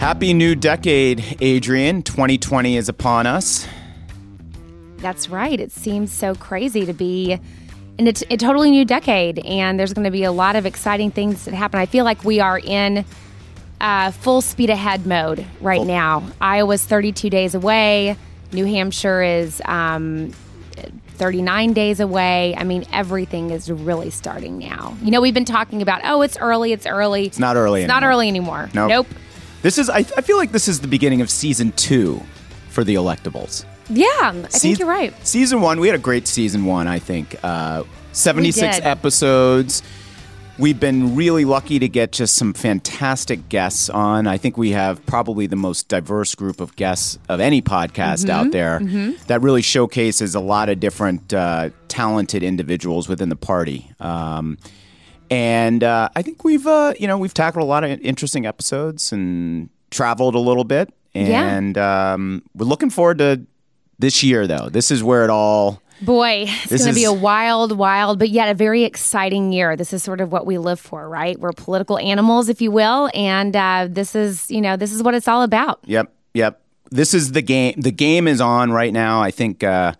Happy new decade, Adrienne. 2020 is upon us. That's right. It seems so crazy to be in a, t- a totally new decade, and there's going to be a lot of exciting things that happen. I feel like we are in uh, full speed ahead mode right now. Iowa's 32 days away. New Hampshire is um, 39 days away. I mean, everything is really starting now. You know, we've been talking about, oh, it's early, it's early. It's not early It's anymore. not early anymore. Nope. Nope. This is, I, I feel like this is the beginning of season two for the electables. Yeah, I think you're right. Season one, we had a great season one, I think. Uh, 76 did. episodes. We've been really lucky to get just some fantastic guests on. I think we have probably the most diverse group of guests of any podcast Mm-hmm. out there that really showcases a lot of different uh, talented individuals within the party. Um, and uh, I think we've, uh, you know, we've tackled a lot of interesting episodes and traveled a little bit. Yeah. And um, we're looking forward to this year, though. This is where it all. Boy, it's going to be a wild, wild, but yet a very exciting year. This is sort of what we live for, right? We're political animals, if you will, and uh, this is, you know, this is what it's all about. Yep, yep. This is the game. The game is on right now. I think. Uh,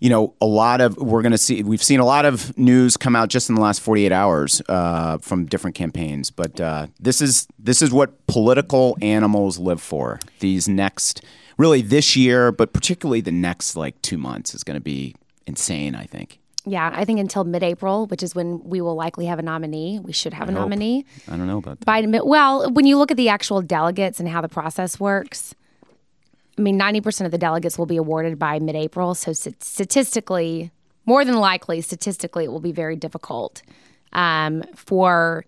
you know, a lot of we're going to see. We've seen a lot of news come out just in the last 48 hours uh, from different campaigns. But uh, this is this is what political animals live for. These next, really this year, but particularly the next like two months is going to be insane. I think. Yeah, I think until mid-April, which is when we will likely have a nominee. We should have a nominee I don't know about that. by mid- well, when you look at the actual delegates and how the process works. I mean, 90% of the delegates will be awarded by mid April. So, statistically, more than likely, statistically, it will be very difficult um, for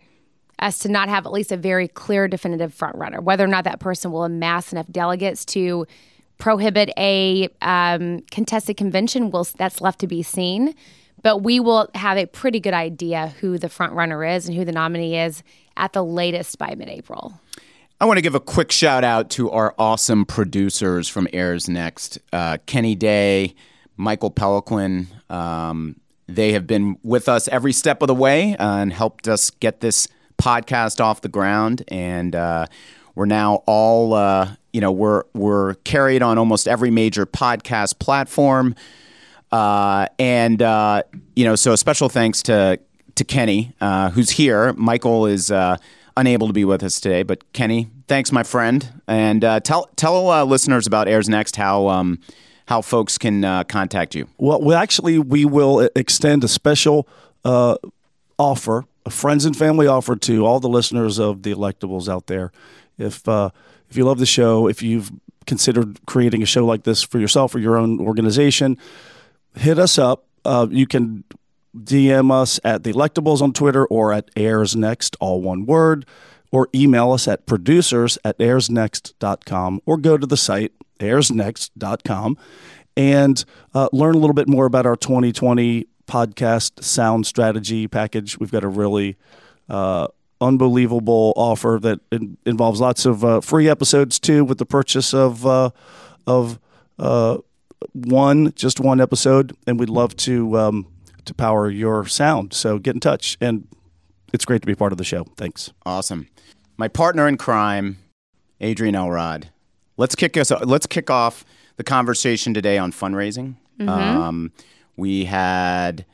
us to not have at least a very clear, definitive front runner. Whether or not that person will amass enough delegates to prohibit a um, contested convention, will that's left to be seen. But we will have a pretty good idea who the front runner is and who the nominee is at the latest by mid April. I want to give a quick shout out to our awesome producers from Airs Next uh, Kenny Day, Michael Peliquin. Um, they have been with us every step of the way uh, and helped us get this podcast off the ground. And uh, we're now all, uh, you know, we're, we're carried on almost every major podcast platform. Uh, and uh, you know, so a special thanks to to Kenny, who's here. Michael is unable to be with us today, but Kenny, thanks, my friend, and uh, tell tell uh, listeners about Airs Next how um, how folks can uh, contact you. Well, we actually we will extend a special uh, offer, a friends and family offer to all the listeners of the Electables out there. If uh, if you love the show, if you've considered creating a show like this for yourself or your own organization, hit us up. Uh, you can DM us at the Electables on Twitter or at Airs Next, all one word, or email us at producers at airsnext.com or go to the site airsnext.com and uh, learn a little bit more about our 2020 podcast sound strategy package. We've got a really uh, unbelievable offer that in- involves lots of uh, free episodes too with the purchase of uh, of uh, one just one episode, and we'd love to um, to power your sound. So get in touch, and it's great to be part of the show. Thanks. Awesome, my partner in crime, Adrienne Elrod. Let's kick us. Let's kick off the conversation today on fundraising. Um, we had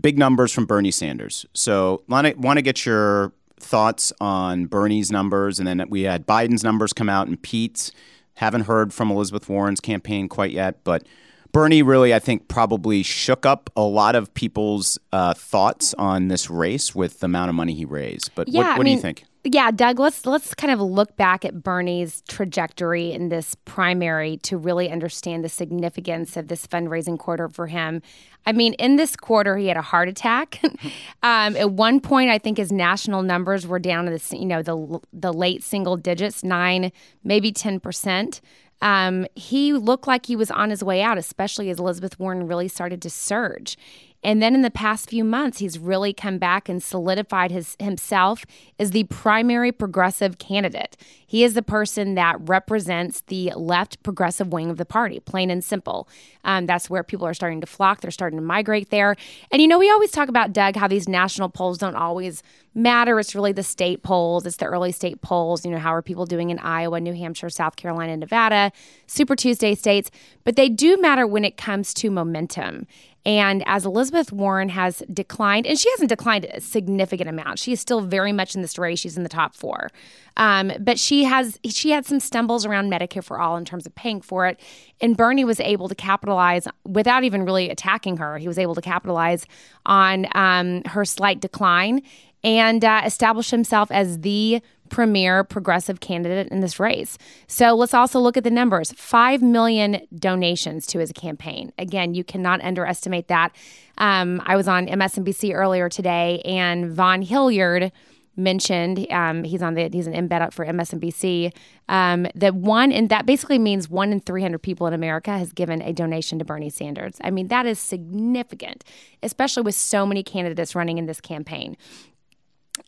big numbers from Bernie Sanders. So, want to get your thoughts on Bernie's numbers, and then we had Biden's numbers come out and Pete's. Haven't heard from Elizabeth Warren's campaign quite yet, but Bernie really, I think, probably shook up a lot of people's uh, thoughts on this race with the amount of money he raised. But Yeah, what, what do you think? Yeah, Doug, let's let's kind of look back at Bernie's trajectory in this primary to really understand the significance of this fundraising quarter for him. I mean, in this quarter, he had a heart attack. um, at one point, I think his national numbers were down to the you know the the late single digits, nine, maybe ten percent. Um, he looked like he was on his way out, especially as Elizabeth Warren really started to surge. And then in the past few months, he's really come back and solidified his himself as the primary progressive candidate. He is the person that represents the left progressive wing of the party, plain and simple. Um, that's where people are starting to flock. They're starting to migrate there. And you know, we always talk about Doug how these national polls don't always matter. It's really the state polls. It's the early state polls. You know, how are people doing in Iowa, New Hampshire, South Carolina, Nevada, Super Tuesday states? But they do matter when it comes to momentum. And as Elizabeth Warren has declined, and she hasn't declined a significant amount, she is still very much in this race. She's in the top four, um, but she has she had some stumbles around Medicare for all in terms of paying for it. And Bernie was able to capitalize without even really attacking her. He was able to capitalize on um, her slight decline and uh, establish himself as the premier progressive candidate in this race. So let's also look at the numbers 5 million donations to his campaign. Again, you cannot underestimate that. Um, I was on MSNBC earlier today, and Vaughn Hilliard mentioned um, he's on the he's an embed up for MSNBC um, that one and that basically means one in 300 people in America has given a donation to Bernie Sanders. I mean that is significant, especially with so many candidates running in this campaign.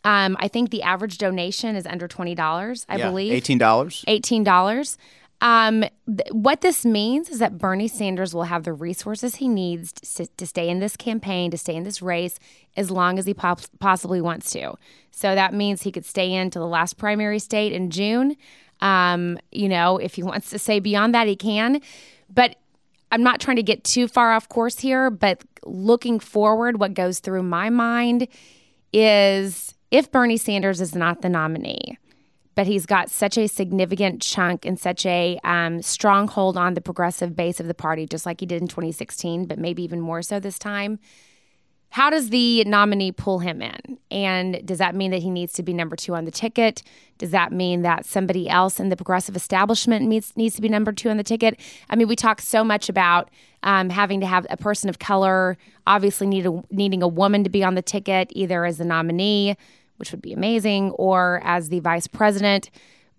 Um, I think the average donation is under twenty dollars. I Yeah, believe eighteen dollars. eighteen dollars. Um, th- what this means is that Bernie Sanders will have the resources he needs to, to stay in this campaign, to stay in this race, as long as he pop- possibly wants to. So that means he could stay in to the last primary state in June. Um, you know, if he wants to say beyond that, he can. But I'm not trying to get too far off course here, but looking forward, what goes through my mind is if Bernie Sanders is not the nominee, but he's got such a significant chunk and such a um, stronghold on the progressive base of the party, just like he did in 2016, but maybe even more so this time. How does the nominee pull him in? And does that mean that he needs to be number two on the ticket? Does that mean that somebody else in the progressive establishment needs, needs to be number two on the ticket? I mean, we talk so much about um, having to have a person of color, obviously need a, needing a woman to be on the ticket, either as the nominee, which would be amazing, or as the vice president.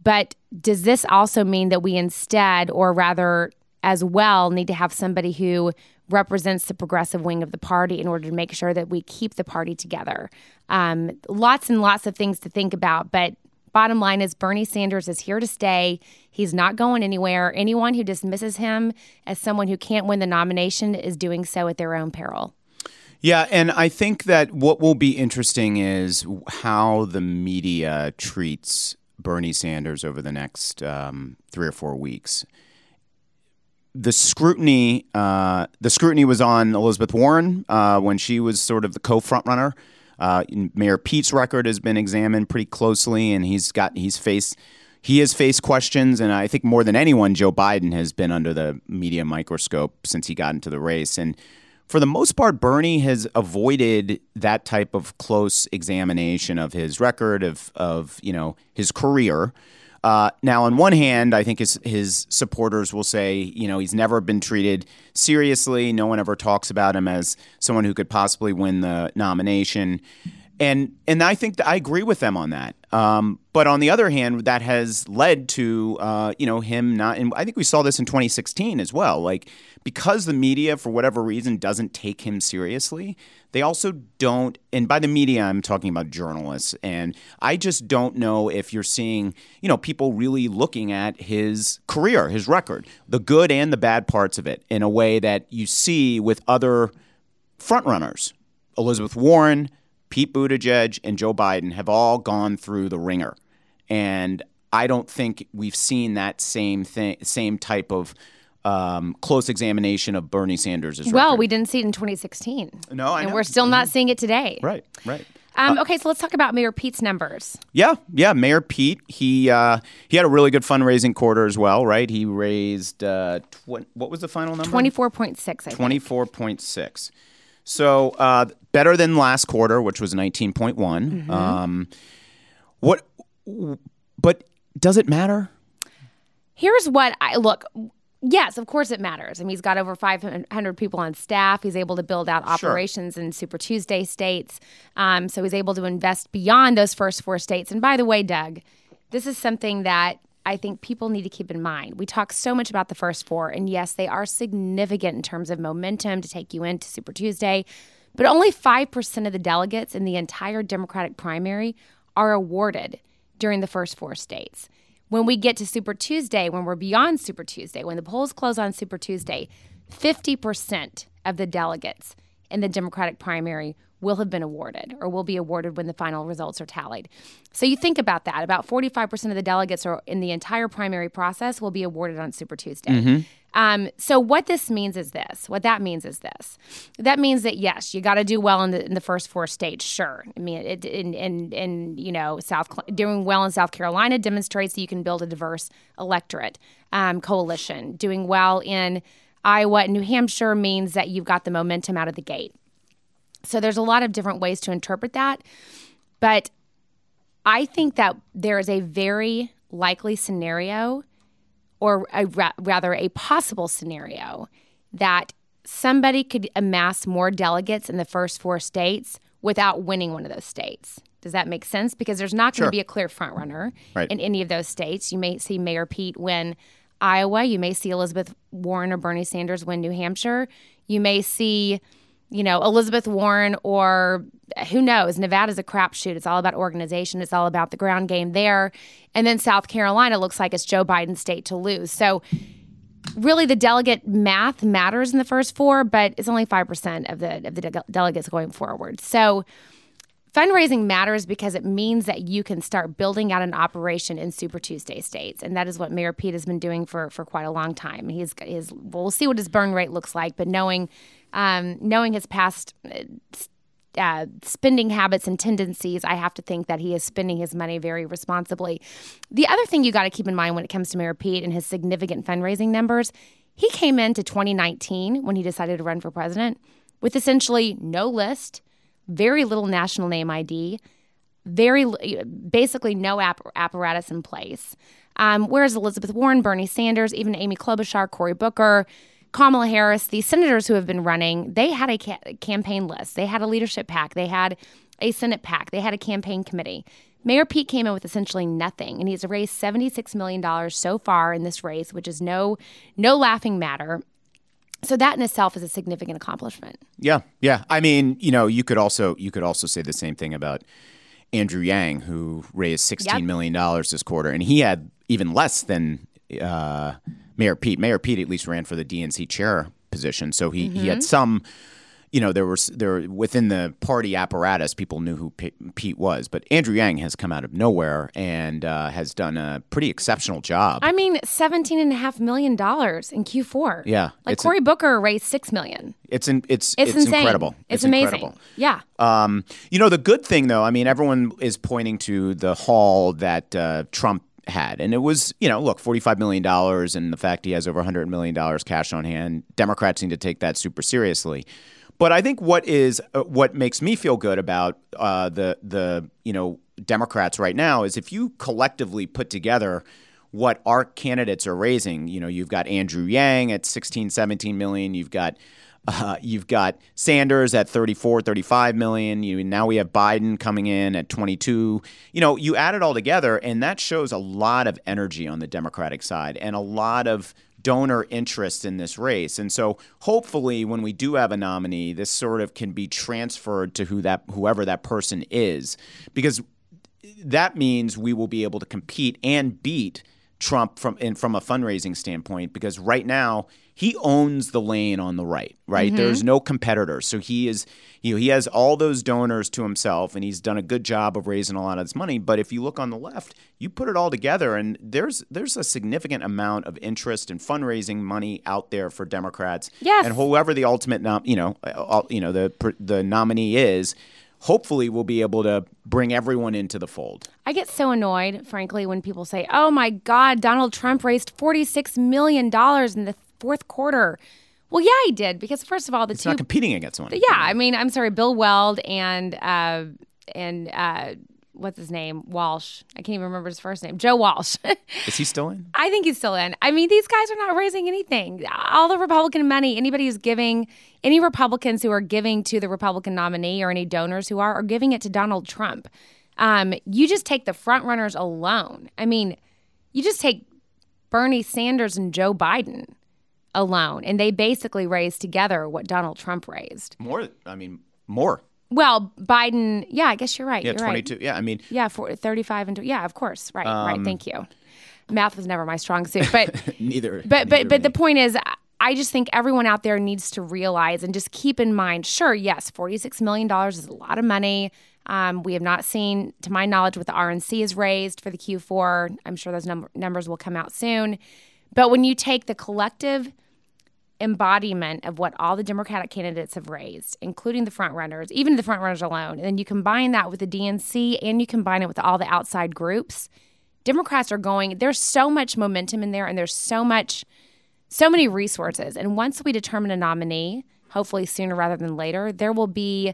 But does this also mean that we instead, or rather as well, need to have somebody who represents the progressive wing of the party in order to make sure that we keep the party together? Um, lots and lots of things to think about, but bottom line is Bernie Sanders is here to stay. He's not going anywhere. Anyone who dismisses him as someone who can't win the nomination is doing so at their own peril. Yeah, and I think that what will be interesting is how the media treats Bernie Sanders over the next um, three or four weeks. The scrutiny, uh, the scrutiny was on Elizabeth Warren uh, when she was sort of the co-frontrunner. Uh, Mayor Pete's record has been examined pretty closely, and he's got he's faced he has faced questions, and I think more than anyone, Joe Biden has been under the media microscope since he got into the race. And for the most part, Bernie has avoided that type of close examination of his record of of you know his career. Uh, now, on one hand, I think his his supporters will say, you know, he's never been treated seriously. No one ever talks about him as someone who could possibly win the nomination, and and I think that I agree with them on that. Um, but on the other hand, that has led to uh, you know him not. And I think we saw this in 2016 as well. Like because the media, for whatever reason, doesn't take him seriously, they also don't. And by the media, I'm talking about journalists. And I just don't know if you're seeing you know people really looking at his career, his record, the good and the bad parts of it, in a way that you see with other frontrunners, Elizabeth Warren. Pete Buttigieg and Joe Biden have all gone through the ringer, and I don't think we've seen that same thing, same type of um, close examination of Bernie Sanders' record. Well, Well, we didn't see it in 2016. No, I and know. we're still not seeing it today. right, right. Um, okay, so let's talk about Mayor Pete's numbers. Yeah, yeah. Mayor Pete, he uh, he had a really good fundraising quarter as well, right? He raised uh, tw- what was the final number? 24.6, I think. Twenty-four point six. So uh, better than last quarter, which was nineteen point Mm-hmm. Um, what? But does it matter? Here's what I look. Yes, of course it matters. I mean, he's got over 500 people on staff. He's able to build out Sure. operations in Super Tuesday states. Um, so he's able to invest beyond those first four states. And by the way, Doug, this is something that I think people need to keep in mind. We talk so much about the first four, and yes, they are significant in terms of momentum to take you into Super Tuesday. But only 5% of the delegates in the entire Democratic primary are awarded during the first four states. When we get to Super Tuesday, when we're beyond Super Tuesday, when the polls close on Super Tuesday, 50% of the delegates in the Democratic primary will have been awarded or will be awarded when the final results are tallied. So you think about that. About 45% of the delegates are in the entire primary process will be awarded on Super Tuesday. Mm-hmm. Um, so what this means is this. What that means is this. That means that yes, you got to do well in the in the first four states. Sure. I mean, it, in in in you know South doing well in South Carolina demonstrates that you can build a diverse electorate um, coalition. Doing well in Iowa and New Hampshire means that you've got the momentum out of the gate. So there's a lot of different ways to interpret that. But I think that there is a very likely scenario, or a, rather a possible scenario, that somebody could amass more delegates in the first four states without winning one of those states. Does that make sense? Because there's not going to sure. be a clear frontrunner right. in any of those states. You may see Mayor Pete win Iowa. You may see Elizabeth Warren or Bernie Sanders win New Hampshire. You may see you know, Elizabeth Warren or eh, who knows? Nevada's a crapshoot. It's all about organization. It's all about the ground game there. And then South Carolina looks like it's Joe Biden's state to lose. So really the delegate math matters in the first four, but it's only 5% of the of the de- delegates going forward. So fundraising matters because it means that you can start building out an operation in Super Tuesday states, and that is what Mayor Pete has been doing for for quite a long time. He's his we'll see what his burn rate looks like, but knowing um, knowing his past uh, spending habits and tendencies, I have to think that he is spending his money very responsibly. The other thing you got to keep in mind when it comes to Mayor Pete and his significant fundraising numbers, he came into 2019 when he decided to run for president with essentially no list, very little national name ID, very basically no app- apparatus in place. Um, whereas Elizabeth Warren, Bernie Sanders, even Amy Klobuchar, Cory Booker, Kamala Harris, the senators who have been running, they had a ca- campaign list. They had a leadership PAC, They had a Senate PAC, They had a campaign committee. Mayor Pete came in with essentially nothing, and he's raised $76 million so far in this race, which is no no laughing matter. So that in itself is a significant accomplishment. Yeah, yeah. I mean, you know, you could also you could also say the same thing about Andrew Yang, who raised sixteen yep. million dollars this quarter, and he had even less than uh, Mayor Pete. Mayor Pete at least ran for the DNC chair position, so he, mm-hmm. he had mm-hmm. some. You know, there was there within the party apparatus, people knew who P- Pete was, but Andrew Yang has come out of nowhere and uh, has done a pretty exceptional job. I mean, seventeen and a half million dollars in Q four. Yeah, like Cory Booker raised six million. It's in, it's it's, it's incredible. It's, it's amazing. Incredible. Yeah. Um, you know, the good thing though, I mean, everyone is pointing to the haul that uh, Trump had. And it was, you know, look, $45 million and the fact he has over $100 million cash on hand. Democrats seem to take that super seriously. But I think what is uh, what makes me feel good about uh, the the you know Democrats right now is if you collectively put together what our candidates are raising. You know, you've got Andrew Yang at 16, 17 million. You've got uh, you've got Sanders at 34, 35 million. You now we have Biden coming in at 22. You know, you add it all together, and that shows a lot of energy on the Democratic side and a lot of donor interest in this race. And so hopefully when we do have a nominee, this sort of can be transferred to who that whoever that person is. Because that means we will be able to compete and beat Trump from in, from a fundraising standpoint because right now he owns the lane on the right, right? Mm-hmm. There's no competitor. So he is, you know, he has all those donors to himself and he's done a good job of raising a lot of this money. But if you look on the left, you put it all together and there's there's a significant amount of interest in fundraising money out there for Democrats. Yes. And whoever the ultimate nom- you know, uh, you know, the the nominee is, hopefully we'll be able to bring everyone into the fold. I get so annoyed, frankly, when people say, "Oh my God, Donald Trump raised forty-six million dollars in the fourth quarter. Well, yeah, he did because first of all, the it's two not competing against one. Yeah, I mean, I'm sorry, Bill Weld and uh, and uh, what's his name? Walsh. I can't even remember his first name. Joe Walsh. Is he still in? I think he's still in. I mean, these guys are not raising anything. All the Republican money, anybody who's giving, any Republicans who are giving to the Republican nominee or any donors who are, are giving it to Donald Trump. Um, you just take the front runners alone. I mean, you just take Bernie Sanders and Joe Biden alone, and they basically raised together what Donald Trump raised. More, I mean, more. Well, Biden, yeah, I guess you're right. Yeah, you're right. 22. Yeah, I mean, Yeah, for 35 and yeah, of course. Right, Um, right. Thank you. Math was never my strong suit, but neither. but neither but but me. the point is I just think everyone out there needs to realize and just keep in mind, sure, yes, 46 million dollars is a lot of money. Um, we have not seen, to my knowledge, what the RNC is raised for the Q4. I'm sure those num- numbers will come out soon. But when you take the collective embodiment of what all the Democratic candidates have raised, including the frontrunners, even the frontrunners alone, and then you combine that with the DNC and you combine it with all the outside groups, Democrats are going, there's so much momentum in there and there's so much, so many resources. And once we determine a nominee, hopefully sooner rather than later, there will be,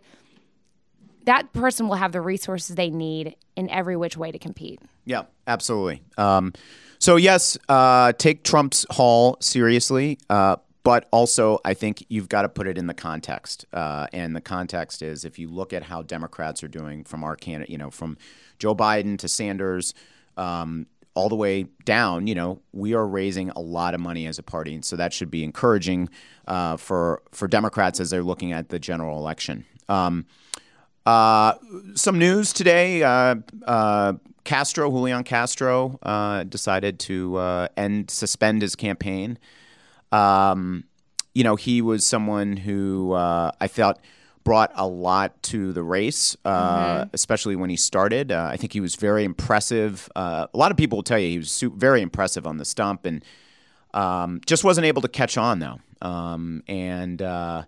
that person will have the resources they need in every which way to compete. Yeah, absolutely. Um, so yes, uh, take Trump's haul seriously, uh, but also I think you've got to put it in the context. Uh, and the context is if you look at how Democrats are doing from our candidate, you know, from Joe Biden to Sanders. Um, all the way down, you know, we are raising a lot of money as a party, and so that should be encouraging uh, for for Democrats as they're looking at the general election. Um, uh, some news today: uh, uh, Castro, Julian Castro, uh, decided to end, suspend his campaign. Um, you know, he was someone who uh, I felt brought a lot to the race, uh, especially when he started. Uh, I think he was very impressive. Uh, a lot of people will tell you he was su- very impressive on the stump, and um, just wasn't able to catch on though. Um, and uh,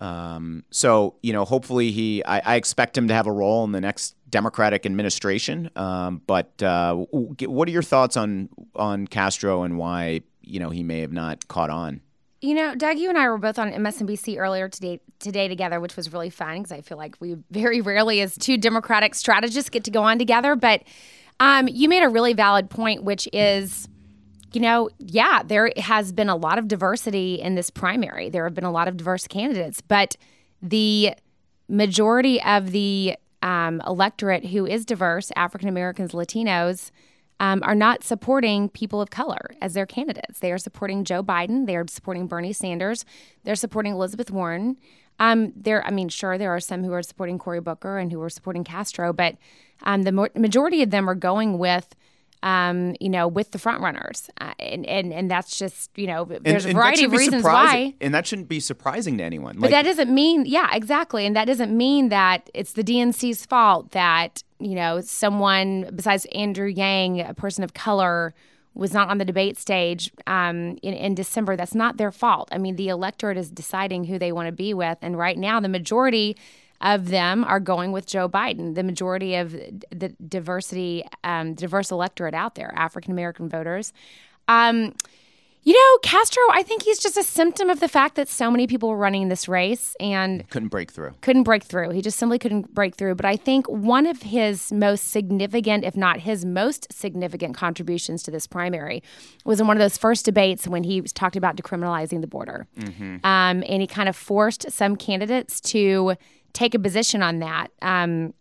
um, so, you know, hopefully he, I, I expect him to have a role in the next Democratic administration. Um, but uh, what are your thoughts on on Castro and why you know he may have not caught on? You know, Doug, you and I were both on MSNBC earlier today today together, which was really fun because I feel like we very rarely, as two Democratic strategists, get to go on together. But um, you made a really valid point, which is, you know, yeah, there has been a lot of diversity in this primary. There have been a lot of diverse candidates, but the majority of the um, electorate who is diverse, African Americans, Latinos, um, are not supporting people of color as their candidates. They are supporting Joe Biden. They are supporting Bernie Sanders. They're supporting Elizabeth Warren. Um, there, I mean, sure, there are some who are supporting Cory Booker and who are supporting Castro, but um, the mo- majority of them are going with, um, you know, with the front runners, uh, and, and and that's just, you know, there's And- a variety of reasons surprising- why. and that shouldn't be surprising to anyone. But that doesn't mean, yeah, exactly. And that doesn't mean that it's the DNC's fault that, you know, someone besides Andrew Yang, a person of color, was not on the debate stage um, in, in December. That's not their fault. I mean, the electorate is deciding who they want to be with. And right now, the majority of them are going with Joe Biden. The majority of the diversity, um, diverse electorate out there, African American voters. Um, you know, Castro, I think he's just a symptom of the fact that so many people were running this race and couldn't break through. couldn't break through. He just simply couldn't break through. But I think one of his most significant, if not his most significant contributions to this primary was in one of those first debates when he talked about decriminalizing the border. Um, and he kind of forced some candidates to take a position on that. Um,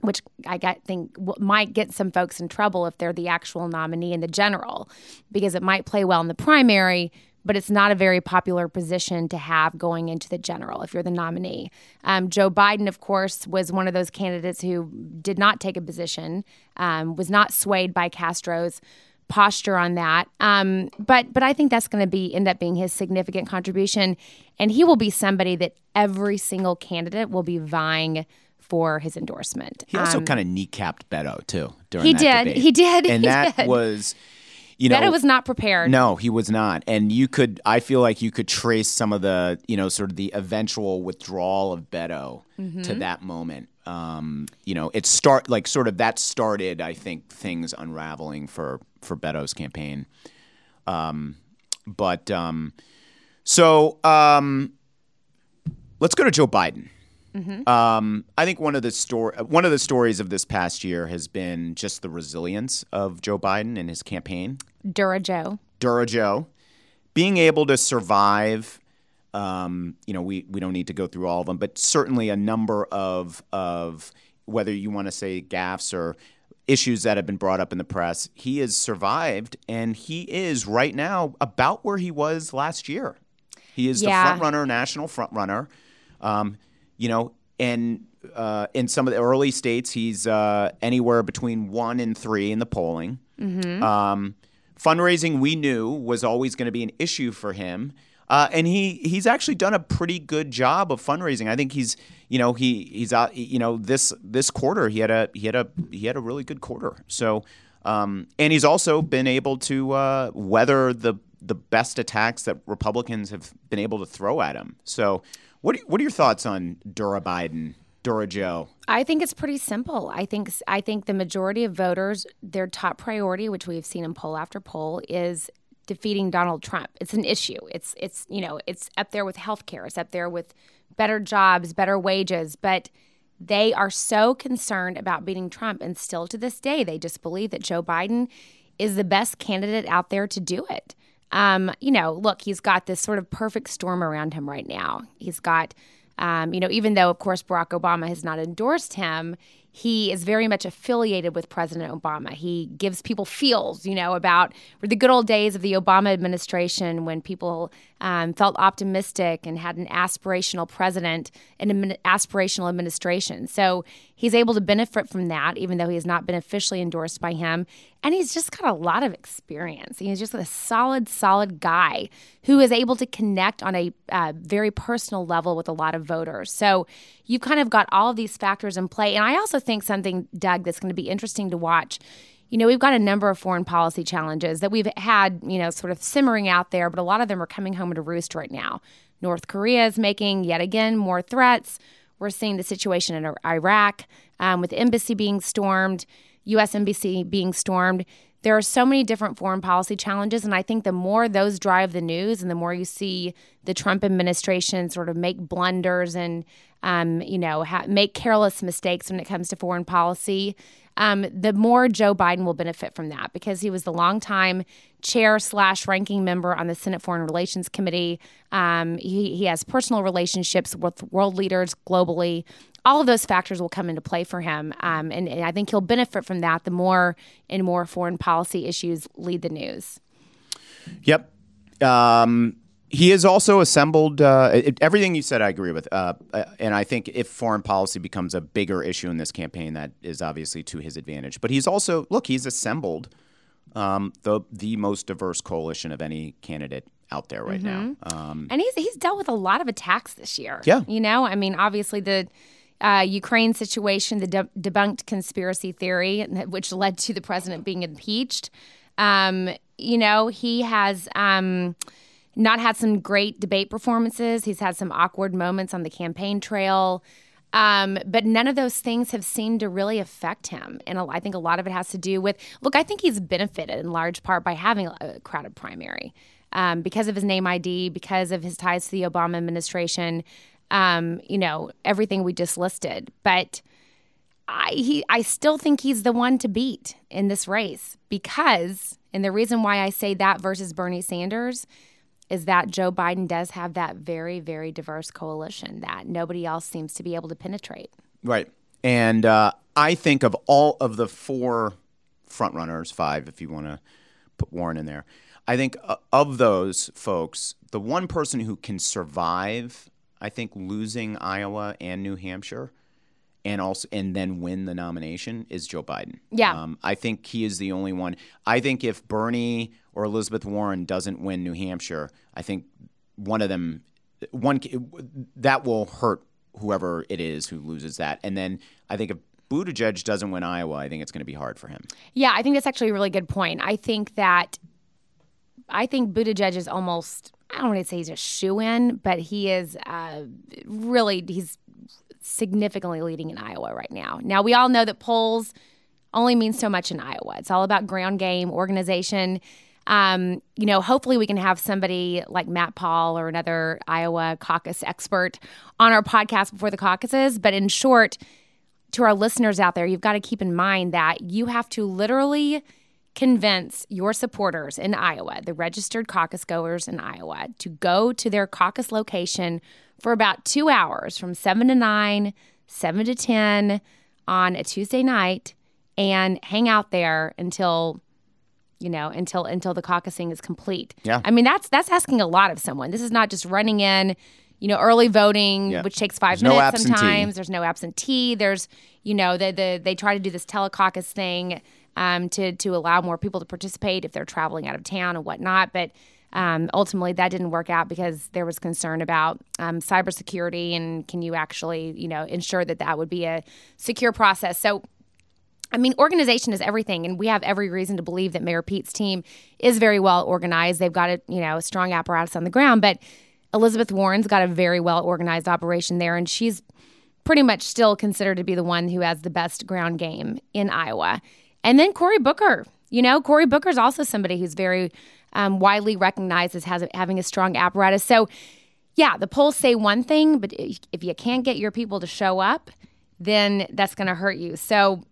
which I got, think might get some folks in trouble if they're the actual nominee in the general, because it might play well in the primary, but it's not a very popular position to have going into the general if you're the nominee. Um, Joe Biden, of course, was one of those candidates who did not take a position, um, was not swayed by Castro's posture on that. Um, but but I think that's going to be end up being his significant contribution, and he will be somebody that every single candidate will be vying for his endorsement. He also Um, kind of kneecapped Beto too during He that did. debate. He did. and He that did. was, you know, Beto was not prepared. No, he was not. And you could, I feel like you could trace some of the, you know, sort of the eventual withdrawal of Beto Mm-hmm. to that moment. Um, you know, it start like sort of that started, I think, things unraveling for for Beto's campaign. Um, but um, so um, let's go to Joe Biden. Um, I think one of the story, one of the stories of this past year has been just the resilience of Joe Biden and his campaign. Dura Joe. Dura Joe, being able to survive. Um, you know, we, we don't need to go through all of them, but certainly a number of of whether you want to say gaffes or issues that have been brought up in the press. He has survived, and he is right now about where he was last year. He is Yeah. the front runner, national front runner. Um, you know, and uh, in some of the early states, he's uh, anywhere between one and three in the polling. Um, fundraising, we knew, was always going to be an issue for him. Uh, and he he's actually done a pretty good job of fundraising. I think he's you know he he's out you know this this quarter he had a he had a he had a really good quarter. So um, and he's also been able to uh, weather the the best attacks that Republicans have been able to throw at him. So what are, what are your thoughts on Dora Biden, Dora Joe? I think it's pretty simple. I think I think the majority of voters, their top priority, which we've seen in poll after poll, is defeating Donald Trump. It's an issue. It's it's you know it's up there with healthcare. It's up there with better jobs, better wages, but. They are so concerned about beating Trump, and still to this day, they just believe that Joe Biden is the best candidate out there to do it. Um, you know, look, he's got this sort of perfect storm around him right now. He's got, um, you know, even though, of course, Barack Obama has not endorsed him, he is very much affiliated with President Obama. He gives people feels, you know, about the good old days of the Obama administration when people um, felt optimistic and had an aspirational president and an aspirational administration. So he's able to benefit from that, even though he has not been officially endorsed by him. And he's just got a lot of experience. He's just a solid, solid guy who is able to connect on a uh, very personal level with a lot of voters. So you've kind of got all of these factors in play. And I also think something, Doug, that's going to be interesting to watch. You know, we've got a number of foreign policy challenges that we've had, you know, sort of simmering out there, but a lot of them are coming home to roost right now. North Korea is making yet again more threats. We're seeing the situation in Iraq um, with embassy being stormed, U.S. embassy being stormed. There are so many different foreign policy challenges, and I think the more those drive the news, and the more you see the Trump administration sort of make blunders and um, you know ha- make careless mistakes when it comes to foreign policy, um, the more Joe Biden will benefit from that because he was the longtime chair slash ranking member on the Senate Foreign Relations Committee. Um, he, he has personal relationships with world leaders globally. All of those factors will come into play for him, um, and, and I think he'll benefit from that. The more and more foreign policy issues lead the news. Yep. Um, he has also assembled uh, it, everything you said. I agree with, uh, uh, and I think if foreign policy becomes a bigger issue in this campaign, that is obviously to his advantage. But he's also look, he's assembled um, the the most diverse coalition of any candidate out there right now. Um, And he's he's dealt with a lot of attacks this year. Yeah. you know, I mean, obviously the. Uh, Ukraine situation, the de- debunked conspiracy theory, which led to the president being impeached. Um, you know, he has um, not had some great debate performances. He's had some awkward moments on the campaign trail. Um, but none of those things have seemed to really affect him. And I think a lot of it has to do with look, I think he's benefited in large part by having a crowded primary um, because of his name ID, because of his ties to the Obama administration, um, you know, everything we just listed. But I, he, I still think he's the one to beat in this race because, and the reason why I say that versus Bernie Sanders is that Joe Biden does have that very, very diverse coalition that nobody else seems to be able to penetrate. Right. And uh, I think of all of the four frontrunners, five if you want to put Warren in there, I think uh, of those folks, the one person who can survive, I think, losing Iowa and New Hampshire. And also, and then win the nomination is Joe Biden. Yeah. um, I think he is the only one. I think if Bernie or Elizabeth Warren doesn't win New Hampshire, I think one of them, one that will hurt whoever it is who loses that. And then I think if Buttigieg doesn't win Iowa, I think it's going to be hard for him. Yeah, I think that's actually a really good point. I think that I think Buttigieg is almost I don't want to say he's a shoe in, but he is uh, really he's significantly leading in Iowa right now. Now we all know that polls only mean so much in Iowa. It's all about ground game, organization. Um, you know, hopefully we can have somebody like Matt Paul or another Iowa caucus expert on our podcast before the caucuses. But in short, to our listeners out there, you've got to keep in mind that you have to literally convince your supporters in Iowa, the registered caucus goers in Iowa, to go to their caucus location for about two hours from 7 to 9, 7 to 10 on a Tuesday night and hang out there until you know until until the caucusing is complete Yeah. i mean that's that's asking a lot of someone this is not just running in you know, early voting, Yeah. which takes five There's no minutes absentee. sometimes. There's no absentee. There's, you know, the, the they try to do this telecaucus thing um, to to allow more people to participate if they're traveling out of town and whatnot. But um, ultimately, that didn't work out because there was concern about um, cybersecurity and can you actually, you know, ensure that that would be a secure process. So I mean, organization is everything, and we have every reason to believe that Mayor Pete's team is very well organized. They've got a you know a strong apparatus on the ground, but Elizabeth Warren's got a very well organized operation there, and she's pretty much still considered to be the one who has the best ground game in Iowa. And then Cory Booker, you know, Cory Booker's also somebody who's very um, widely recognized as has, having a strong apparatus. So, yeah, the polls say one thing, but if you can't get your people to show up, then that's going to hurt you. So,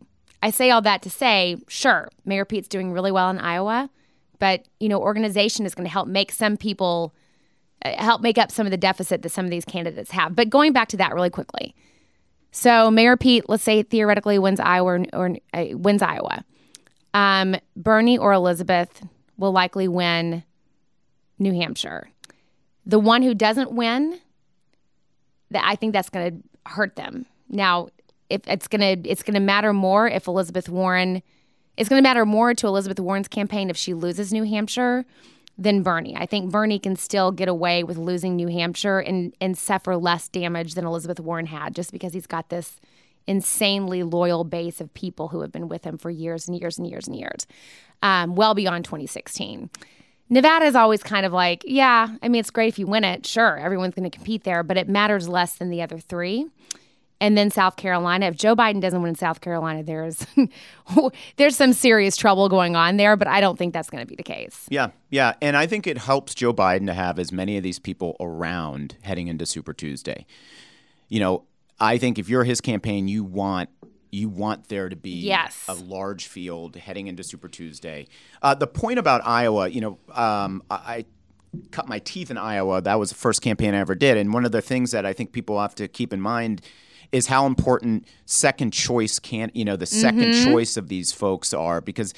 I say all that to say, sure, Mayor Pete's doing really well in Iowa, but you know, organization is going to help make some people uh, help make up some of the deficit that some of these candidates have. But going back to that really quickly, so Mayor Pete, let's say theoretically wins Iowa or, or uh, wins Iowa, um, Bernie or Elizabeth will likely win New Hampshire. The one who doesn't win, that I think that's going to hurt them. Now, if it's going to it's going to matter more if Elizabeth Warren it's going to matter more to Elizabeth Warren's campaign if she loses New Hampshire than Bernie. I think Bernie can still get away with losing New Hampshire and and suffer less damage than Elizabeth Warren had just because he's got this insanely loyal base of people who have been with him for years and years and years and years, um, well beyond 2016. Nevada is always kind of like, yeah, I mean, it's great if you win it. Sure, everyone's going to compete there, but it matters less than the other three. And then South Carolina. If Joe Biden doesn't win in South Carolina, there's there's some serious trouble going on there. But I don't think that's going to be the case. Yeah, yeah, and I think it helps Joe Biden to have as many of these people around heading into Super Tuesday. You know, I think if you're his campaign, you want you want there to be Yes. a large field heading into Super Tuesday. Uh, the point about Iowa, you know, um, I. I cut my teeth in Iowa. That was the first campaign I ever did. And one of the things that I think people have to keep in mind is how important second choice can you know the 2nd choice of these folks are because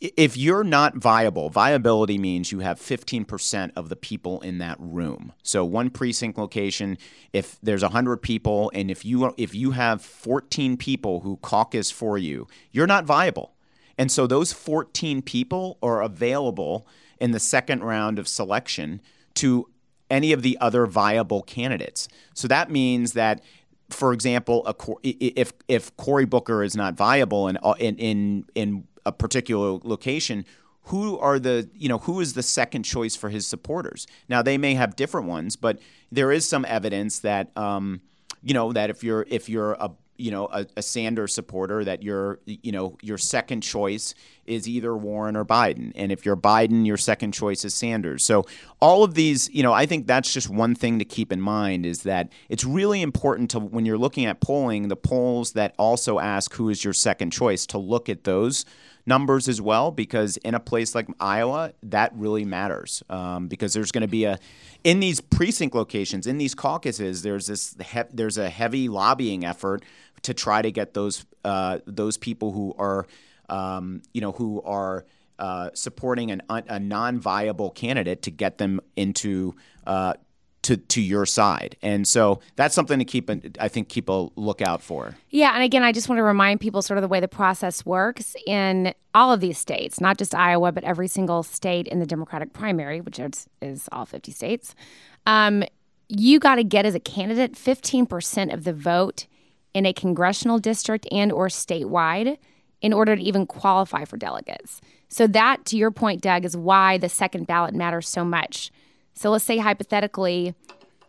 if you're not viable, viability means you have 15% of the people in that room. So one precinct location, if there's 100 people and if you if you have 14 people who caucus for you, you're not viable. And so those 14 people are available in the second round of selection to any of the other viable candidates. So that means that, for example, a, if if Cory Booker is not viable in uh, in in, in a particular location, who are the you know who is the second choice for his supporters? Now they may have different ones, but there is some evidence that um, you know that if you're if you're a you know a, a Sanders supporter that your you know your second choice is either Warren or Biden. And if you're Biden your second choice is Sanders. So all of these you know I think that's just one thing to keep in mind is that it's really important to when you're looking at polling the polls that also ask who is your second choice to look at those numbers as well because in a place like Iowa that really matters um, because there's going to be a in these precinct locations in these caucuses there's this he- there's a heavy lobbying effort to try to get those uh, those people who are um, you know who are uh, supporting an, a non-viable candidate to get them into uh, to to your side and so that's something to keep I think keep a lookout for Yeah, and again, I just want to remind people sort of the way the process works in all of these states, not just Iowa, but every single state in the Democratic primary, which is, is all 50 states. Um, you got to get as a candidate 15% of the vote in a congressional district and or statewide in order to even qualify for delegates. So that, to your point, Doug, is why the second ballot matters so much. So let's say hypothetically,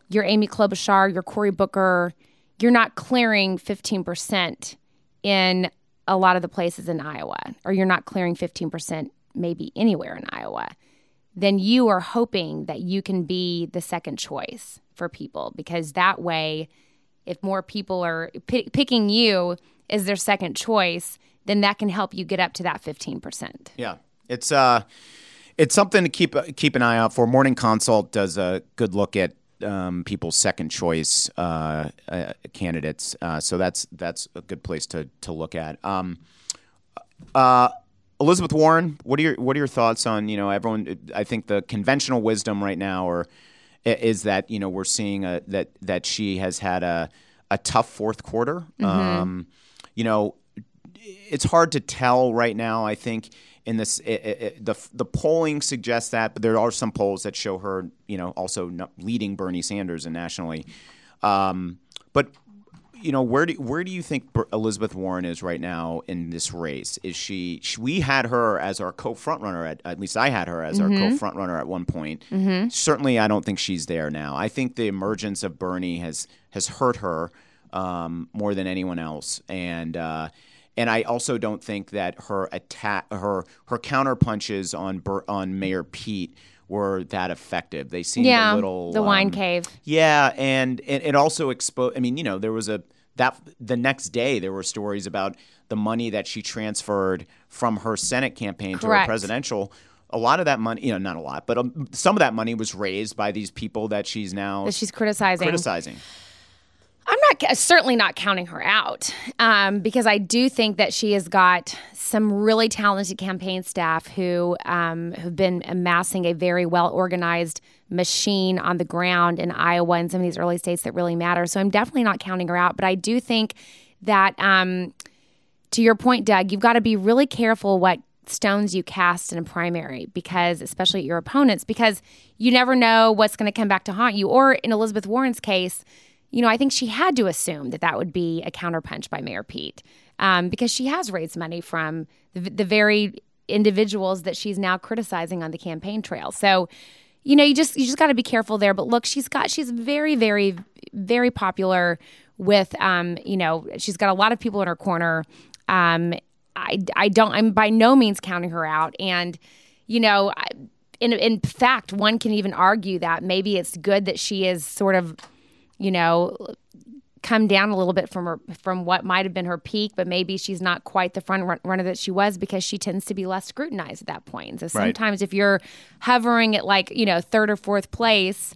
you're Amy Klobuchar, you're Cory Booker, you're not clearing 15% in a lot of the places in Iowa, or you're not clearing 15% maybe anywhere in Iowa, then you are hoping that you can be the second choice for people because that way, if more people are pi picking you as their second choice, then that can help you get up to that 15%. Yeah, it's uh, it's something to keep keep an eye out for. Morning Consult does a good look at um, people's second choice uh, uh, candidates, uh, so that's that's a good place to to look at. Um, uh, Elizabeth Warren, what are your what are your thoughts on you know everyone? I think the conventional wisdom right now, or is that you know we're seeing a, that that she has had a a tough fourth quarter. Um, you know, it's hard to tell right now. I think in this, i i i the the polling suggests that, but there are some polls that show her, you know, also leading Bernie Sanders and nationally. Um, but you know, where do where do you think Elizabeth Warren is right now in this race? Is she? sh- We had her as our co frontrunner. At, at least I had her as our co frontrunner at one point. Certainly, I don't think she's there now. I think the emergence of Bernie has has hurt her um, more than anyone else, and. Uh, and I also don't think that her attack, her her counter punches on Ber- on Mayor Pete were that effective. They seemed Yeah, a little the wine um, cave. yeah, and it, it also exposed. I mean, you know, there was a that the next day there were stories about the money that she transferred from her Senate campaign to her Correct. presidential. A lot of that money, you know, not a lot, but um, some of that money was raised by these people that she's now That she's criticizing. criticizing. I'm not certainly not counting her out um, because I do think that she has got some really talented campaign staff who um, have been amassing a very well organized machine on the ground in Iowa and some of these early states that really matter. So I'm definitely not counting her out, but I do think that um, to your point, Doug, you've got to be really careful what stones you cast in a primary because especially your opponents because you never know what's going to come back to haunt you or in elizabeth warren's case you know i think she had to assume that that would be a counterpunch by mayor pete um, because she has raised money from the, the very individuals that she's now criticizing on the campaign trail. So you know you just you just got to be careful there. But look she's got she's very very very popular with um you know she's got a lot of people in her corner. Um I, I don't I'm by no means counting her out. And you know in in fact one can even argue that maybe it's good that she is sort of you know come down a little bit from her from what might have been her peak but maybe she's not quite the front runner that she was because she tends to be less scrutinized at that point so Right. sometimes if you're hovering at like you know third or fourth place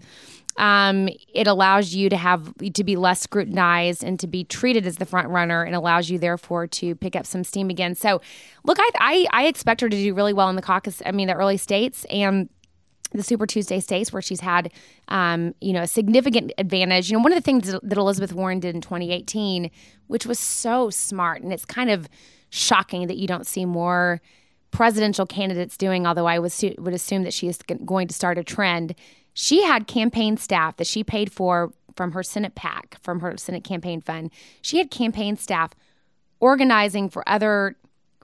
um, it allows you to have to be less scrutinized and to be treated as the front runner and allows you therefore to pick up some steam again so look i i, I expect her to do really well in the caucus i mean the early states and the Super Tuesday states where she's had, um, you know, a significant advantage. You know, one of the things that Elizabeth Warren did in 2018, which was so smart, and it's kind of shocking that you don't see more presidential candidates doing. Although I su- would assume that she is going to start a trend. She had campaign staff that she paid for from her Senate PAC, from her Senate campaign fund. She had campaign staff organizing for other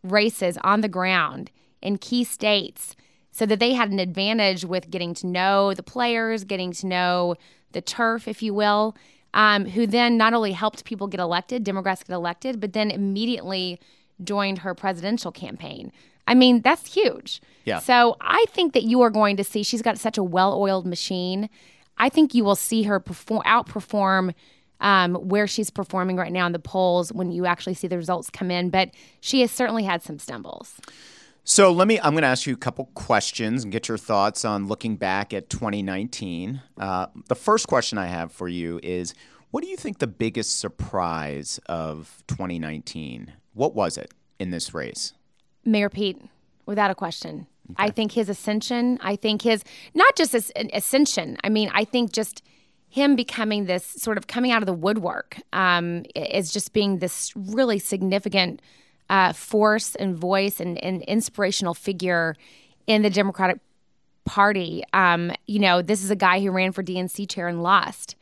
races on the ground in key states so that they had an advantage with getting to know the players, getting to know the turf, if you will, um, who then not only helped people get elected, Democrats get elected, but then immediately joined her presidential campaign. I mean, that's huge. Yeah. So I think that you are going to see, she's got such a well oiled machine. I think you will see her perform, outperform um, where she's performing right now in the polls when you actually see the results come in. But she has certainly had some stumbles. So let me. I'm going to ask you a couple questions and get your thoughts on looking back at 2019. Uh, the first question I have for you is, what do you think the biggest surprise of 2019? What was it in this race? Mayor Pete, without a question. I think his ascension, I think his, not just his ascension, I mean, I think just him becoming this sort of coming out of the woodwork um, is just being this really significant uh, force and voice and, and inspirational figure in the Democratic Party. Um, you know, this is a guy who ran for DNC chair and lost.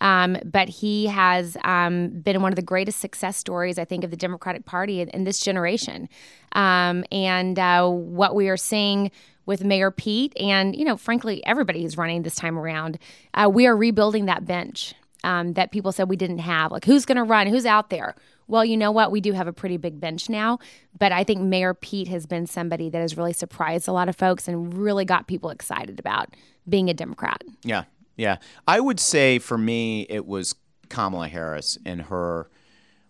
Um, but he has um, been one of the greatest success stories, I think, of the Democratic Party in, in this generation. Um, and uh, what we are seeing with Mayor Pete, and you know, frankly, everybody who's running this time around, uh, we are rebuilding that bench um, that people said we didn't have. Like, who's going to run? Who's out there? Well, you know what? We do have a pretty big bench now, but I think Mayor Pete has been somebody that has really surprised a lot of folks and really got people excited about being a Democrat. Yeah, yeah. I would say for me, it was Kamala Harris and her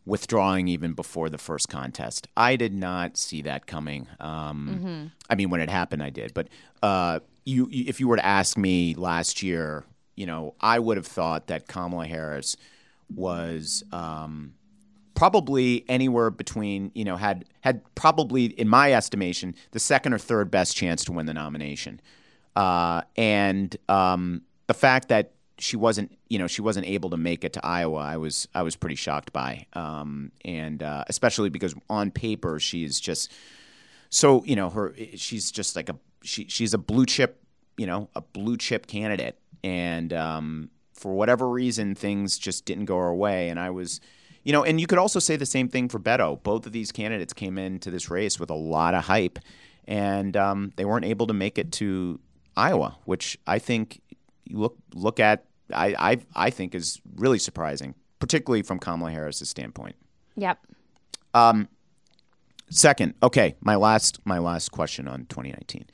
withdrawing even before the first contest. I did not see that coming. Um, I mean, when it happened, I did. But uh, you, you, if you were to ask me last year, you know, I would have thought that Kamala Harris was. Um, probably anywhere between you know had had probably in my estimation the second or third best chance to win the nomination. Uh, and um, the fact that she wasn't, you know, she wasn't able to make it to Iowa, I was I was pretty shocked by, um, and uh, especially because on paper she's just so, you know, her she's just like a she she's a blue chip, you know, a blue chip candidate, and um, for whatever reason, things just didn't go our way, and I was. You know, and you could also say the same thing for Beto. Both of these candidates came into this race with a lot of hype, and um, they weren't able to make it to Iowa, which I think you look look at I, I I think is really surprising, particularly from Kamala Harris's standpoint. Yep. Second, okay, my last my last question on 2019.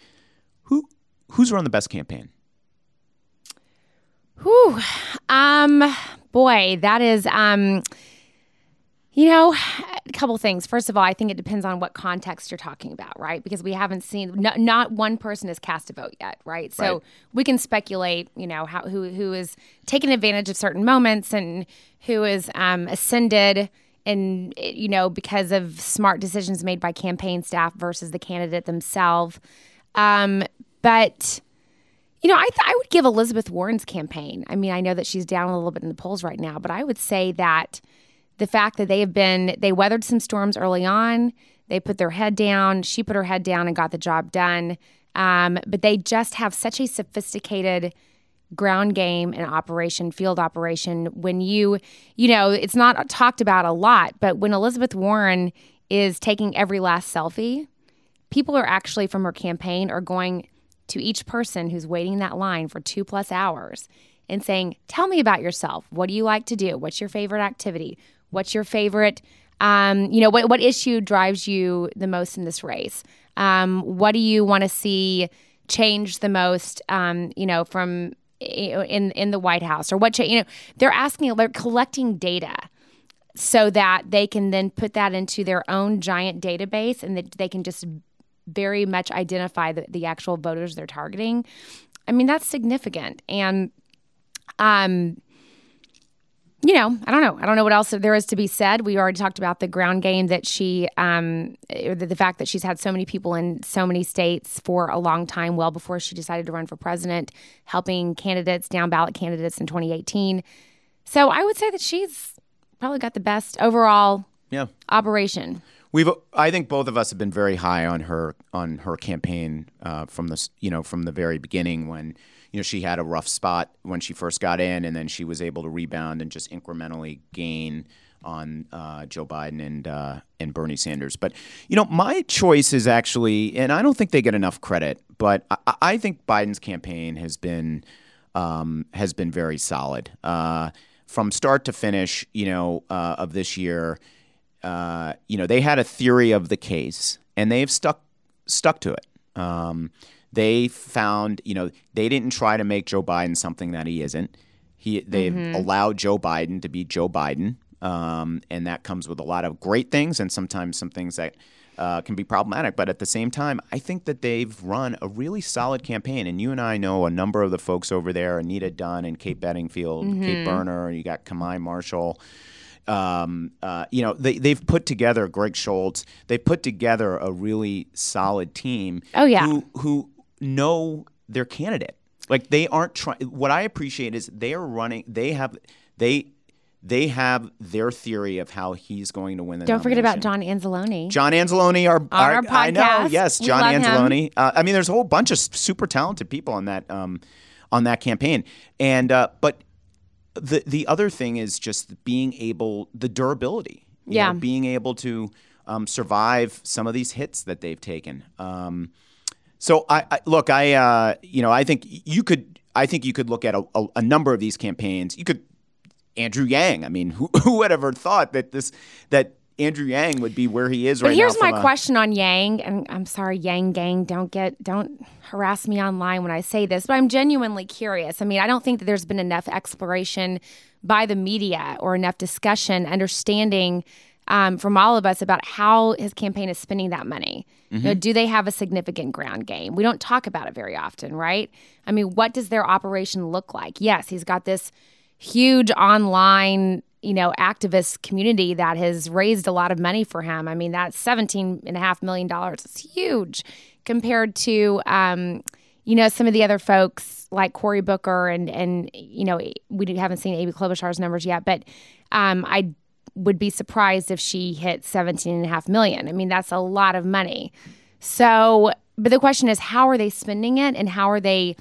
Who who's run the best campaign? Whew. Um, boy, that is um you know, a couple things. First of all, I think it depends on what context you're talking about, right? Because we haven't seen no, not one person has cast a vote yet, right? So Right. we can speculate, you know, how who who is taking advantage of certain moments and who is um, ascended and you know because of smart decisions made by campaign staff versus the candidate themselves. Um, but you know, I, th- I would give Elizabeth Warren's campaign. I mean, I know that she's down a little bit in the polls right now, but I would say that the fact that they have been, they weathered some storms early on, they put their head down, she put her head down and got the job done. Um, but they just have such a sophisticated ground game and operation, field operation. When you, you know, it's not talked about a lot, but when Elizabeth Warren is taking every last selfie, people are actually from her campaign are going to each person who's waiting in that line for two plus hours and saying, Tell me about yourself. What do you like to do? What's your favorite activity? What's your favorite, um, you know, what, what issue drives you the most in this race? Um, what do you want to see change the most, um, you know, from in in the White House or what, cha- you know, they're asking, they're collecting data so that they can then put that into their own giant database and that they can just very much identify the, the actual voters they're targeting. I mean, that's significant. And, um, you know, I don't know. I don't know what else there is to be said. We already talked about the ground game that she, um, the, the fact that she's had so many people in so many states for a long time, well before she decided to run for president, helping candidates, down ballot candidates in 2018. So I would say that she's probably got the best overall Yeah. operation. We've, I think both of us have been very high on her on her campaign uh, from the you know from the very beginning when you know she had a rough spot when she first got in and then she was able to rebound and just incrementally gain on uh, Joe Biden and uh, and Bernie Sanders. But you know my choice is actually and I don't think they get enough credit, but I, I think Biden's campaign has been um, has been very solid uh, from start to finish. You know uh, of this year uh, you know, they had a theory of the case and they've stuck stuck to it. Um, they found, you know, they didn't try to make Joe Biden something that he isn't. He they've allowed Joe Biden to be Joe Biden, um, and that comes with a lot of great things and sometimes some things that. Uh, can be problematic, but at the same time, I think that they've run a really solid campaign. And you and I know a number of the folks over there: Anita Dunn and Kate Bedingfield, Kate Berner, and you got Kamau Marshall um, uh, you know, they, they've put together Greg Schultz. They put together a really solid team. Oh, yeah. who who know their candidate. Like they aren't trying. What I appreciate is they are running. They have they they have their theory of how he's going to win the. Don't forget about. John Anzalone. John Anzalone, our, our I know, podcast. yes, We John. Anzalone. Uh, I mean, there's a whole bunch of super talented people on that um, on that campaign, and uh, but the the other thing is just being able the durability. Yeah. know, being able to um, survive some of these hits that they've taken. Um, so I, I look, I uh, you know, I think you could, I think you could look at a, a, a number of these campaigns. You could Andrew Yang. I mean, who, who would ever thought that this that Andrew Yang would be where he is But right here's now? my from a- question on Yang, and I'm sorry, Yang gang, don't get don't harass me online when I say this, but I'm genuinely curious. I mean, I don't think that there's been enough exploration by the media or enough discussion, understanding um, from all of us about how his campaign is spending that money. You know, do they have a significant ground game? We don't talk about it very often, right? I mean, what does their operation look like? Yes, he's got this huge online you know activist community that has raised a lot of money for him i mean that's 17 and a half million dollars it's huge compared to um you know, some of the other folks like Cory Booker and and you know, we haven't seen Amy Klobuchar's numbers yet, but um, I would be surprised if she hit 17 and a half million. I mean, that's a lot of money. So, but the question is, how are they spending it, and how are they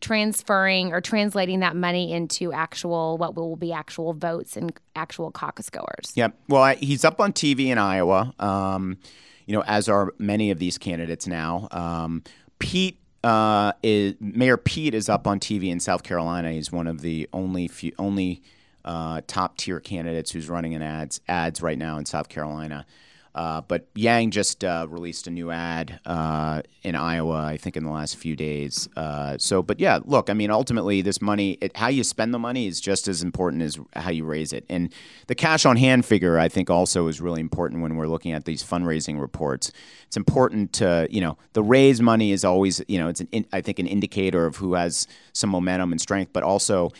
transferring or translating that money into actual what will be actual votes and actual caucus goers? Yep. Well, I, he's up on TV in Iowa. Um, you know, as are many of these candidates now. Um, Pete uh, is Mayor Pete is up on TV in South Carolina. He's one of the only few, only uh, top tier candidates who's running in ads ads right now in South Carolina. Uh, but Yang just uh, released a new ad uh, in Iowa, I think, in the last few days. Uh, so, but yeah, look, I mean, ultimately, this money, it, how you spend the money is just as important as how you raise it. And the cash on hand figure, I think, also is really important when we're looking at these fundraising reports. It's important to, you know, the raise money is always, you know, it's, an, I think, an indicator of who has some momentum and strength, but also,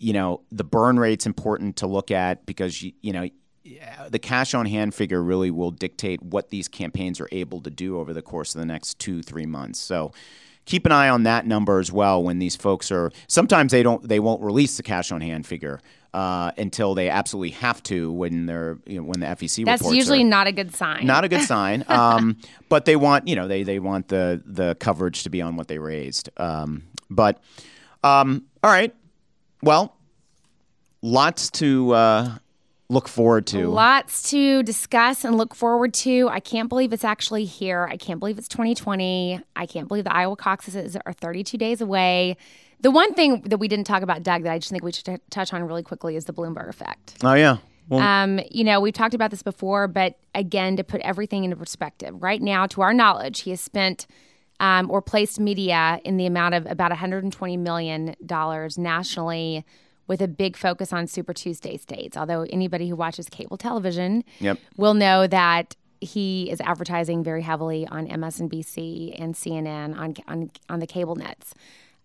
you know, the burn rate's important to look at because, you, you know, the cash on hand figure really will dictate what these campaigns are able to do over the course of the next two, three months. So keep an eye on that number as well when these folks are sometimes they don't they won't release the cash on hand figure uh, until they absolutely have to when they're you know, when the FEC that's usually not a good sign not a good sign um, but they want you know they they want the the coverage to be on what they raised um, but um, all right well lots to uh, look forward to. Lots to discuss and look forward to. I can't believe it's actually here. I can't believe it's 2020. I can't believe the Iowa caucuses are 32 days away. The one thing that we didn't talk about, Doug, that I just think we should t- touch on really quickly is the Bloomberg effect. Oh, yeah. Well, um, you know, we've talked about this before, but again, to put everything into perspective, right now, to our knowledge, he has spent um, or placed media in the amount of about 120 million dollars nationally with a big focus on Super Tuesday states. Although anybody who watches cable television yep. will know that he is advertising very heavily on MSNBC and CNN on on, on the cable nets.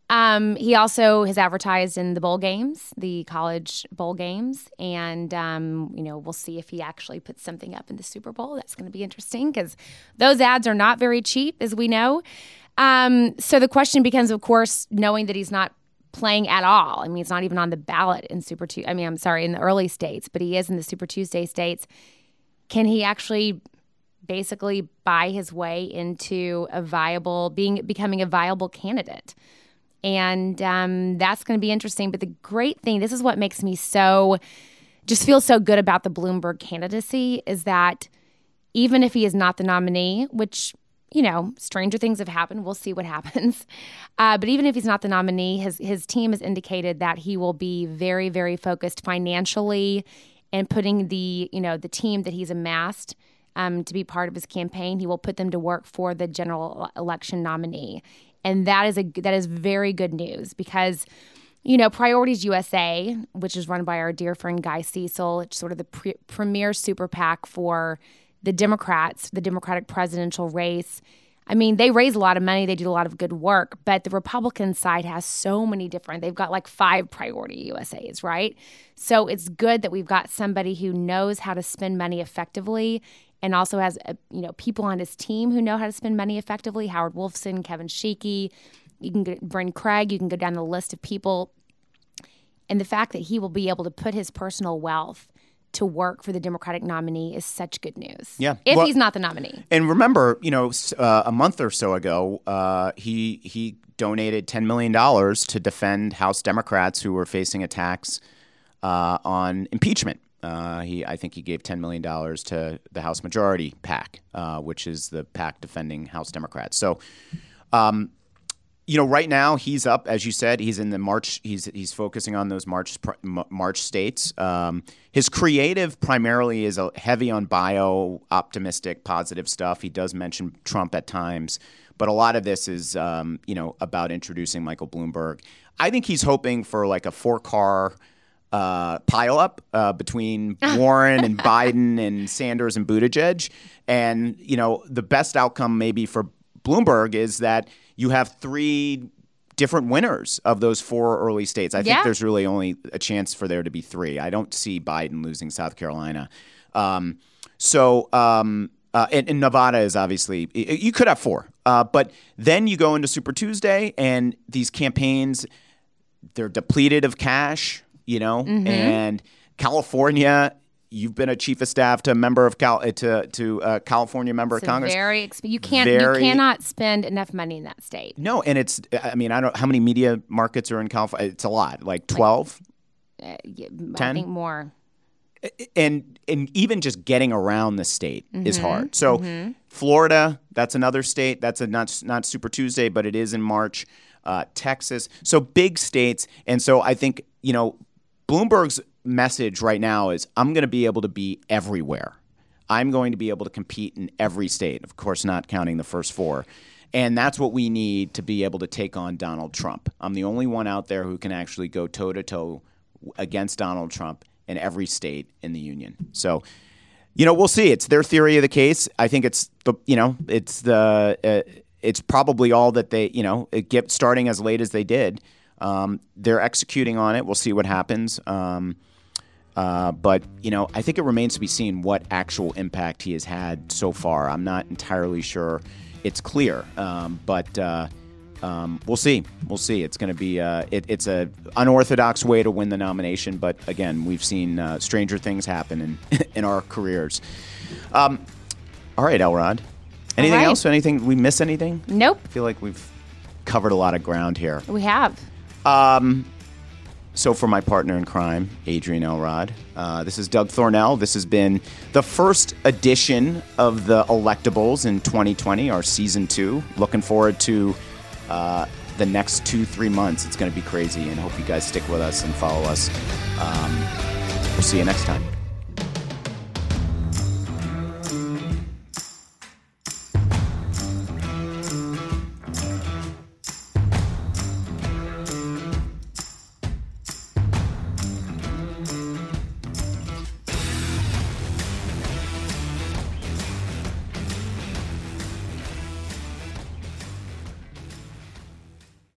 Um, he also has advertised in the bowl games, the college bowl games, and um, you know we'll see if he actually puts something up in the Super Bowl. That's going to be interesting because those ads are not very cheap, as we know. Um, so the question becomes, of course, knowing that he's not playing at all. I mean, it's not even on the ballot in Super Tuesday. I mean, I'm sorry, in the early states, but he is in the Super Tuesday states. Can he actually basically buy his way into a viable, being becoming a viable candidate? And um, that's going to be interesting. But the great thing, this is what makes me so, just feel so good about the Bloomberg candidacy, is that even if he is not the nominee, which you know, stranger things have happened. We'll see what happens. Uh, but even if he's not the nominee, his his team has indicated that he will be very, very focused financially and putting the you know the team that he's amassed um, to be part of his campaign. He will put them to work for the general election nominee, and that is a that is very good news because you know, Priorities USA, which is run by our dear friend Guy Cecil, it's sort of the pre- premier super PAC for the Democrats, the Democratic presidential race. I mean, they raise a lot of money, they do a lot of good work, but the Republican side has so many different, they've got like five priority USAs, right? So it's good that we've got somebody who knows how to spend money effectively and also has, uh, you know, people on his team who know how to spend money effectively. Howard Wolfson, Kevin Sheekey, you can get Bryn Craig, you can go down the list of people. And the fact that he will be able to put his personal wealth to work for the Democratic nominee is such good news. Yeah, if well, he's not the nominee. And remember, you know, uh, a month or so ago, uh, he he donated ten million dollars to defend House Democrats who were facing attacks uh, on impeachment. Uh, he, I think, he gave ten million dollars to the House Majority PAC, uh, which is the PAC defending House Democrats. So. Um, you know, right now he's up, as you said. He's in the March. He's he's focusing on those March March states. Um, his creative primarily is heavy on bio, optimistic, positive stuff. He does mention Trump at times, but a lot of this is um, you know about introducing Michael Bloomberg. I think he's hoping for like a four car. Uh, pile up uh, between Warren and Biden and Sanders and Buttigieg, and you know the best outcome maybe for Bloomberg is that you have three different winners of those four early states. I think there's really only a chance for there to be three. I don't see Biden losing South Carolina. Um, so, um, Uh, and, and Nevada is obviously you could have four, uh, but then you go into Super Tuesday, and these campaigns they're depleted of cash, you know, Mm-hmm. and California. You've been a chief of staff to a member of Cal uh, to to a California member It's of Congress. very exp- you can't Very- you cannot spend enough money in that state. no, and it's I mean I don't how many media markets are in California. It's a lot, like twelve. Uh, yeah, I 10? think more. and and even just getting around the state is Mm-hmm. hard. So Florida, that's another state. That's a not not Super Tuesday, but it is in March. Uh, Texas, so big states, and so I think you know Bloomberg's message right now is I'm going to be able to be everywhere. I'm going to be able to compete in every state, of course, not counting the first four. And that's what we need to be able to take on Donald Trump. I'm the only one out there who can actually go toe to toe against Donald Trump in every state in the union. So, you know, we'll see. It's their theory of the case. I think it's the, you know, it's the, uh, it's probably all that they, you know, get starting as late as they did. Um, they're executing on it. We'll see what happens. Um, uh, but you know, I think it remains to be seen what actual impact he has had so far. I'm not entirely sure it's clear, um, but uh, um, we'll see. We'll see. It's going to be uh, it, it's a unorthodox way to win the nomination, but again, we've seen uh, stranger things happen in in our careers. Um, all right, Elrod. Anything right. else? Anything we miss? Anything? Nope, I feel like we've covered a lot of ground here. we have. So, for my partner in crime, Adrienne Elrod, uh, this is Doug Thornell. This has been the first edition of the Electables in 2020, our season two. Looking forward to uh, the next two, three months. It's going to be crazy, and hope you guys stick with us and follow us. Um, we'll see you next time.